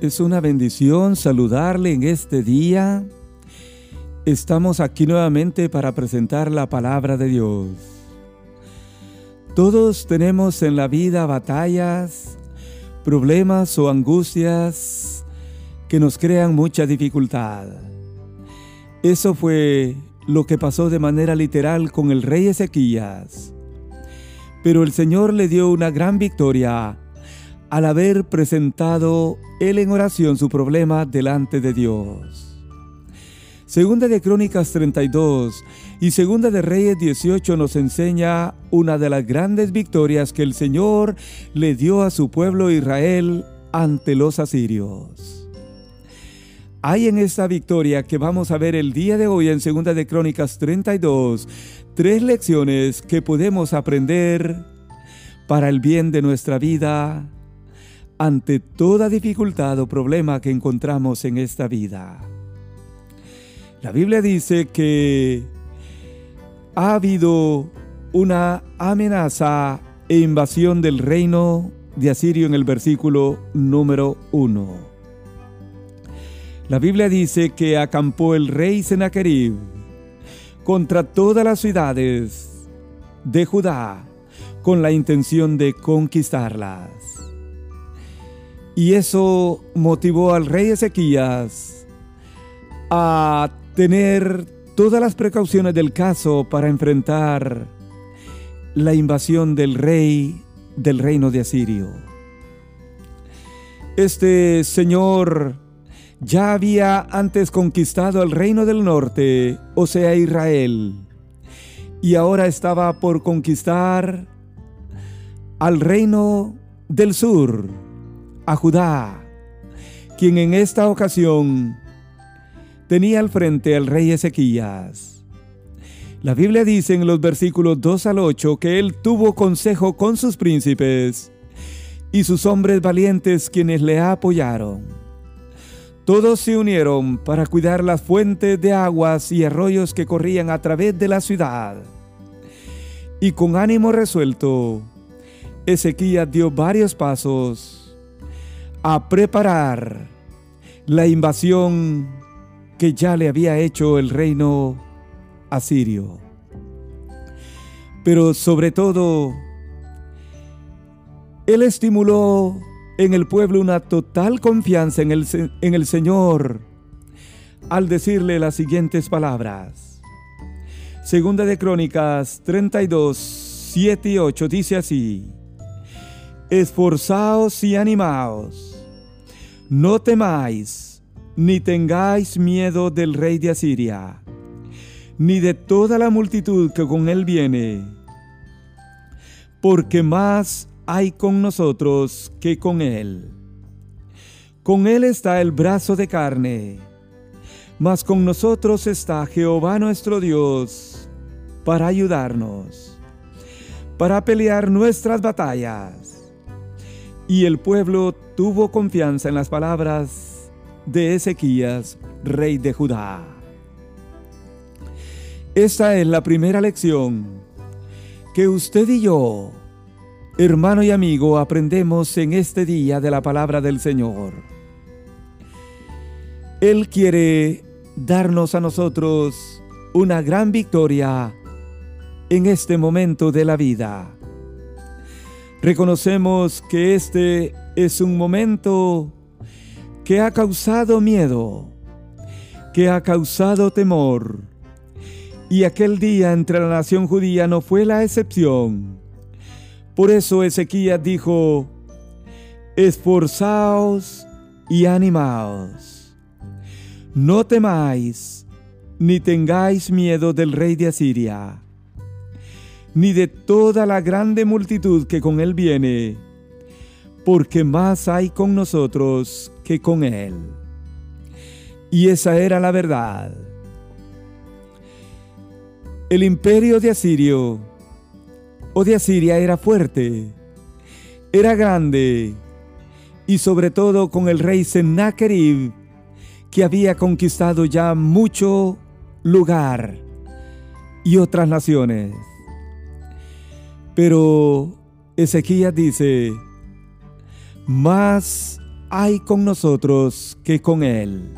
Es una bendición saludarle en este día. Estamos aquí nuevamente para presentar la palabra de Dios. Todos tenemos en la vida batallas, problemas o angustias que nos crean mucha dificultad. Eso fue lo que pasó de manera literal con el rey Ezequías. Pero el Señor le dio una gran victoria al haber presentado él en oración su problema delante de Dios. Segunda de Crónicas 32 y Segunda de Reyes 18 nos enseña una de las grandes victorias que el Señor le dio a su pueblo Israel ante los asirios. Hay en esta victoria que vamos a ver el día de hoy en Segunda de Crónicas 32 tres lecciones que podemos aprender para el bien de nuestra vida ante toda dificultad o problema que encontramos en esta vida. La Biblia dice que ha habido una amenaza e invasión del reino de Asirio en el versículo número 1. La Biblia dice que acampó el rey Sennacherib contra todas las ciudades de Judá con la intención de conquistarlas. Y eso motivó al rey Ezequías a tener todas las precauciones del caso para enfrentar la invasión del rey del reino de Asirio. Este señor ya había antes conquistado el reino del norte, o sea Israel, y ahora estaba por conquistar al reino del sur a Judá, quien en esta ocasión tenía al frente al rey Ezequías. La Biblia dice en los versículos 2 al 8 que él tuvo consejo con sus príncipes y sus hombres valientes quienes le apoyaron. Todos se unieron para cuidar las fuentes de aguas y arroyos que corrían a través de la ciudad. Y con ánimo resuelto, Ezequías dio varios pasos a preparar la invasión que ya le había hecho el reino asirio. Pero sobre todo, él estimuló en el pueblo una total confianza en el, en el Señor al decirle las siguientes palabras. Segunda de Crónicas 32, 7 y 8 dice así, Esforzaos y animaos no temáis, ni tengáis miedo del rey de Asiria, ni de toda la multitud que con él viene, porque más hay con nosotros que con él. Con él está el brazo de carne, mas con nosotros está Jehová nuestro Dios para ayudarnos, para pelear nuestras batallas y el pueblo tuvo confianza en las palabras de Ezequías, rey de Judá. Esta es la primera lección que usted y yo, hermano y amigo, aprendemos en este día de la palabra del Señor. Él quiere darnos a nosotros una gran victoria en este momento de la vida. Reconocemos que este es un momento que ha causado miedo, que ha causado temor. Y aquel día entre la nación judía no fue la excepción. Por eso Ezequías dijo, esforzaos y animaos. No temáis, ni tengáis miedo del rey de Asiria ni de toda la grande multitud que con él viene, porque más hay con nosotros que con él. Y esa era la verdad. El imperio de Asirio o de Asiria era fuerte, era grande, y sobre todo con el rey Sennacherib, que había conquistado ya mucho lugar y otras naciones. Pero Ezequías dice, más hay con nosotros que con Él.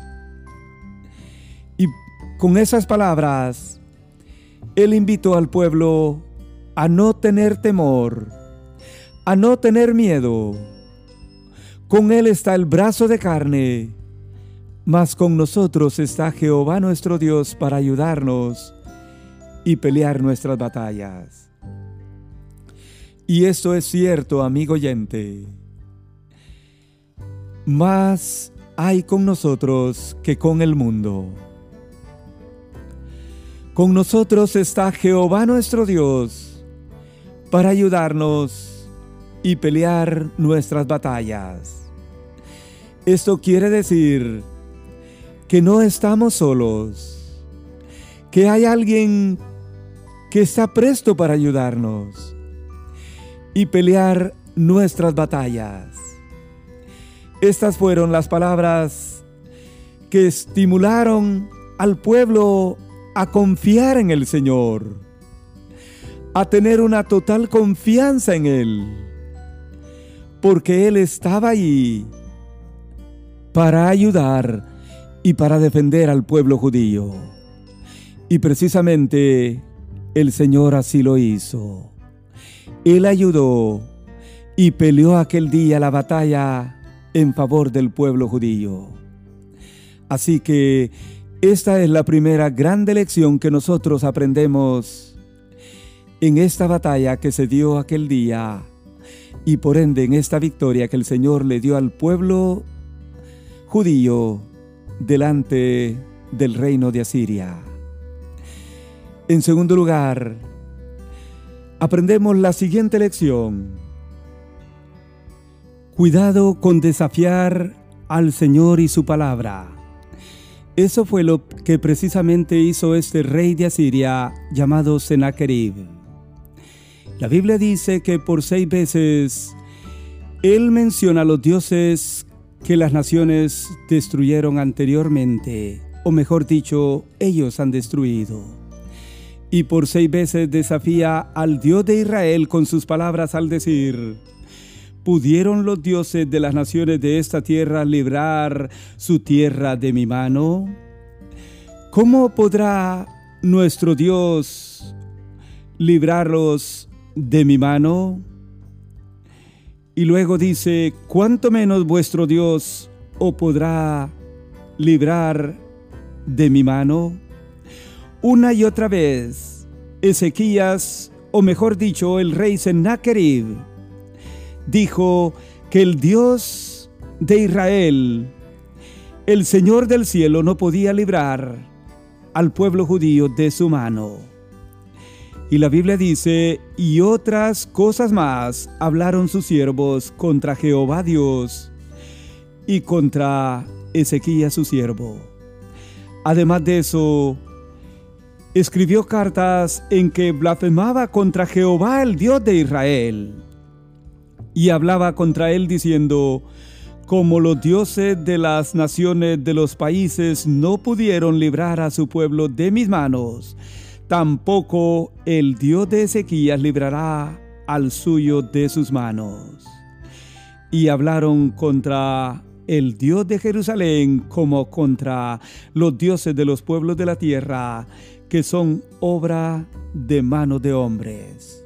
Y con esas palabras, Él invitó al pueblo a no tener temor, a no tener miedo. Con Él está el brazo de carne, mas con nosotros está Jehová nuestro Dios para ayudarnos y pelear nuestras batallas. Y esto es cierto, amigo oyente. Más hay con nosotros que con el mundo. Con nosotros está Jehová nuestro Dios para ayudarnos y pelear nuestras batallas. Esto quiere decir que no estamos solos, que hay alguien que está presto para ayudarnos y pelear nuestras batallas. Estas fueron las palabras que estimularon al pueblo a confiar en el Señor, a tener una total confianza en Él, porque Él estaba allí para ayudar y para defender al pueblo judío. Y precisamente el Señor así lo hizo. Él ayudó y peleó aquel día la batalla en favor del pueblo judío. Así que esta es la primera grande lección que nosotros aprendemos en esta batalla que se dio aquel día y por ende en esta victoria que el Señor le dio al pueblo judío delante del reino de Asiria. En segundo lugar, aprendemos la siguiente lección. Cuidado con desafiar al Señor y su palabra. Eso fue lo que precisamente hizo este rey de Asiria llamado Sennacherib. La Biblia dice que por seis veces él menciona a los dioses que las naciones destruyeron anteriormente, o mejor dicho, ellos han destruido. Y por seis veces desafía al Dios de Israel con sus palabras al decir, ¿Pudieron los dioses de las naciones de esta tierra librar su tierra de mi mano? ¿Cómo podrá nuestro Dios librarlos de mi mano? Y luego dice, ¿cuánto menos vuestro Dios os podrá librar de mi mano? Una y otra vez, Ezequías, o mejor dicho, el rey Sennacherib, dijo que el Dios de Israel, el Señor del cielo, no podía librar al pueblo judío de su mano. Y la Biblia dice, y otras cosas más hablaron sus siervos contra Jehová Dios y contra Ezequías su siervo. Además de eso, escribió cartas en que blasfemaba contra Jehová el Dios de Israel y hablaba contra él diciendo, como los dioses de las naciones de los países no pudieron librar a su pueblo de mis manos, tampoco el Dios de Ezequías librará al suyo de sus manos. Y hablaron contra el Dios de Jerusalén como contra los dioses de los pueblos de la tierra, que son obra de manos de hombres.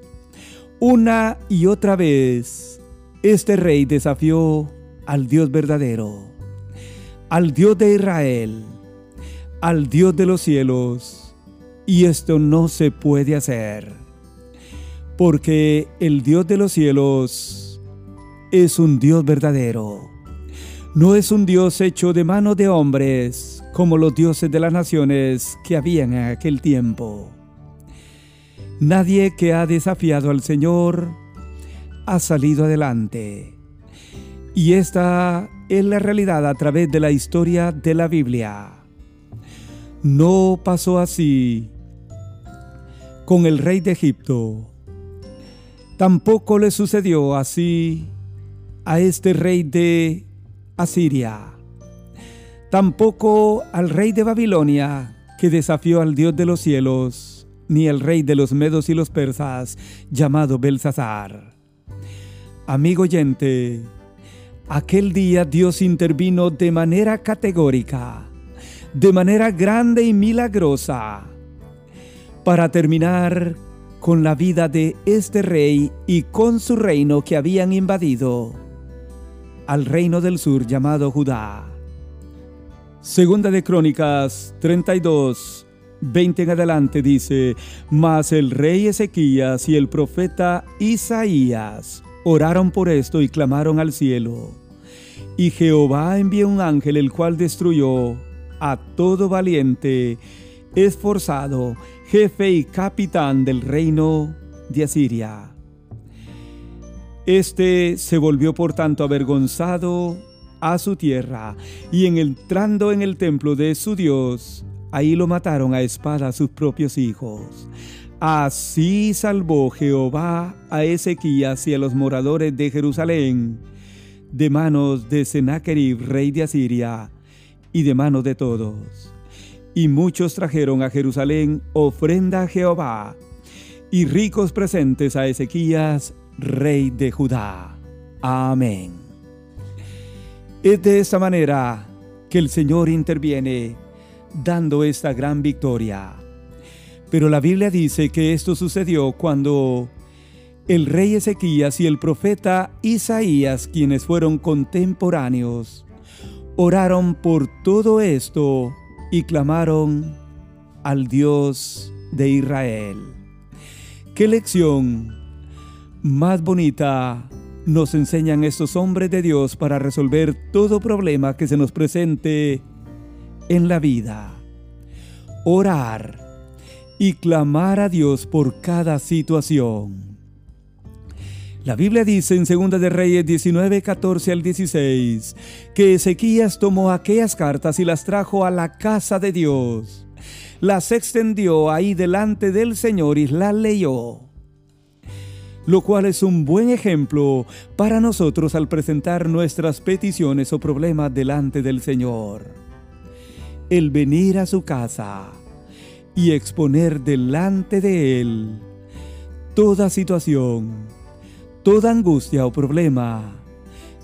Una y otra vez este rey desafió al Dios verdadero, al Dios de Israel, al Dios de los cielos, y esto no se puede hacer, porque el Dios de los cielos es un Dios verdadero, no es un Dios hecho de mano de hombres como los dioses de las naciones que habían en aquel tiempo. Nadie que ha desafiado al Señor ha salido adelante. Y esta es la realidad a través de la historia de la Biblia. No pasó así con el rey de Egipto. Tampoco le sucedió así a este rey de Asiria. Tampoco al rey de Babilonia que desafió al Dios de los cielos, ni al rey de los medos y los persas llamado Belsasar. Amigo oyente, aquel día Dios intervino de manera categórica, de manera grande y milagrosa, para terminar con la vida de este rey y con su reino que habían invadido al reino del sur llamado Judá. Segunda de Crónicas 32, 20 en adelante dice, Mas el rey Ezequías y el profeta Isaías oraron por esto y clamaron al cielo. Y Jehová envió un ángel el cual destruyó a todo valiente, esforzado, jefe y capitán del reino de Asiria. Este se volvió por tanto avergonzado a su tierra, y en entrando en el templo de su Dios, ahí lo mataron a espada sus propios hijos. Así salvó Jehová a Ezequías y a los moradores de Jerusalén de manos de Sennacherib, rey de Asiria, y de manos de todos. Y muchos trajeron a Jerusalén ofrenda a Jehová y ricos presentes a Ezequías, rey de Judá. Amén. Es de esta manera que el Señor interviene, dando esta gran victoria. Pero la Biblia dice que esto sucedió cuando el rey Ezequías y el profeta Isaías, quienes fueron contemporáneos, oraron por todo esto y clamaron al Dios de Israel. ¿Qué lección más bonita nos enseñan estos hombres de Dios para resolver todo problema que se nos presente en la vida? Orar y clamar a Dios por cada situación. La Biblia dice en 2 de Reyes 19, 14 al 16 que Ezequías tomó aquellas cartas y las trajo a la casa de Dios. Las extendió ahí delante del Señor y las leyó. Lo cual es un buen ejemplo para nosotros al presentar nuestras peticiones o problemas delante del Señor. El venir a su casa y exponer delante de Él toda situación toda angustia o problema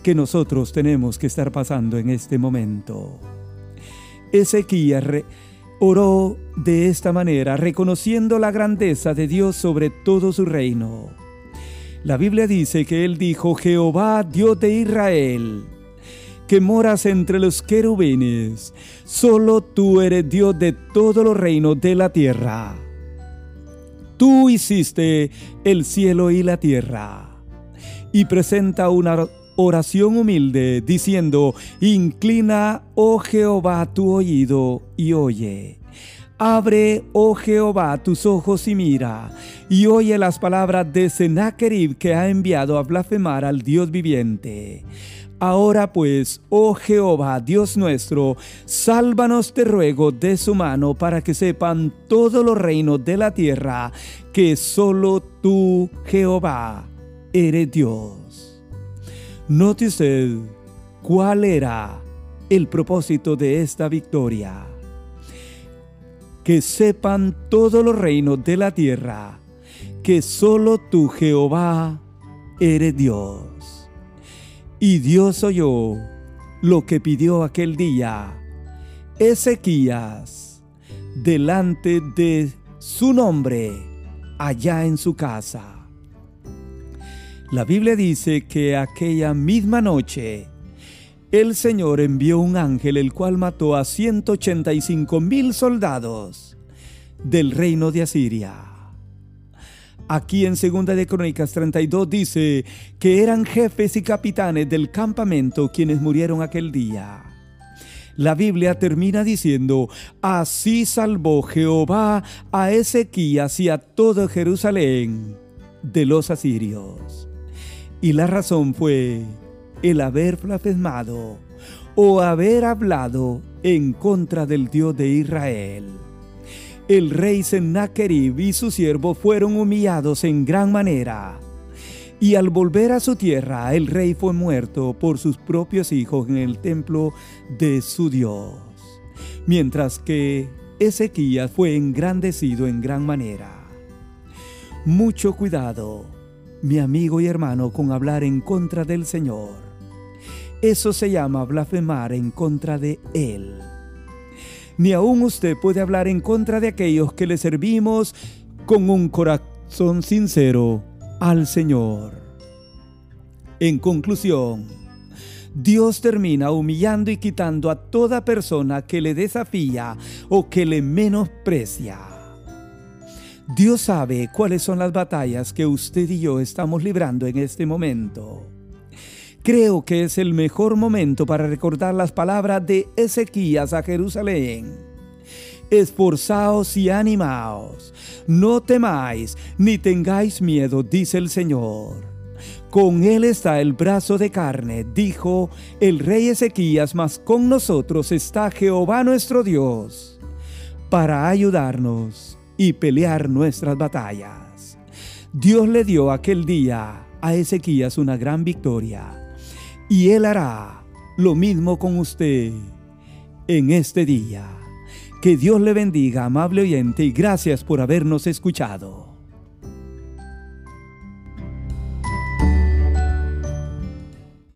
que nosotros tenemos que estar pasando en este momento. Ezequías oró de esta manera, reconociendo la grandeza de Dios sobre todo su reino. La Biblia dice que él dijo, Jehová, Dios de Israel, que moras entre los querubines, solo tú eres Dios de todos los reinos de la tierra. Tú hiciste el cielo y la tierra y presenta una oración humilde diciendo, Inclina, oh Jehová, tu oído y oye. Abre, oh Jehová, tus ojos y mira, y oye las palabras de Sennacherib que ha enviado a blasfemar al Dios viviente. Ahora pues, oh Jehová, Dios nuestro, sálvanos te ruego de su mano para que sepan todos los reinos de la tierra que solo tú, Jehová, eres Dios. Note usted cuál era el propósito de esta victoria. Que sepan todos los reinos de la tierra que solo tú, Jehová, eres Dios. Y Dios oyó lo que pidió aquel día Ezequías delante de su nombre allá en su casa. La Biblia dice que aquella misma noche el Señor envió un ángel el cual mató a 185 mil soldados del reino de Asiria. Aquí en Segunda de Crónicas 32 dice que eran jefes y capitanes del campamento quienes murieron aquel día. La Biblia termina diciendo, así salvó Jehová a Ezequías y a todo Jerusalén de los asirios. Y la razón fue el haber blasfemado o haber hablado en contra del Dios de Israel. El rey Sennacherib y su siervo fueron humillados en gran manera. Y al volver a su tierra, el rey fue muerto por sus propios hijos en el templo de su Dios. Mientras que Ezequías fue engrandecido en gran manera. Mucho cuidado mi amigo y hermano, con hablar en contra del Señor. Eso se llama blasfemar en contra de Él. Ni aún usted puede hablar en contra de aquellos que le servimos con un corazón sincero al Señor. En conclusión, Dios termina humillando y quitando a toda persona que le desafía o que le menosprecia. Dios sabe cuáles son las batallas que usted y yo estamos librando en este momento. Creo que es el mejor momento para recordar las palabras de Ezequías a Jerusalén. Esforzaos y animaos, no temáis ni tengáis miedo, dice el Señor. Con él está el brazo de carne, dijo el rey Ezequías, mas con nosotros está Jehová nuestro Dios, para ayudarnos y pelear nuestras batallas. Dios le dio aquel día a Ezequías una gran victoria, y él hará lo mismo con usted en este día. Que Dios le bendiga, amable oyente, y gracias por habernos escuchado.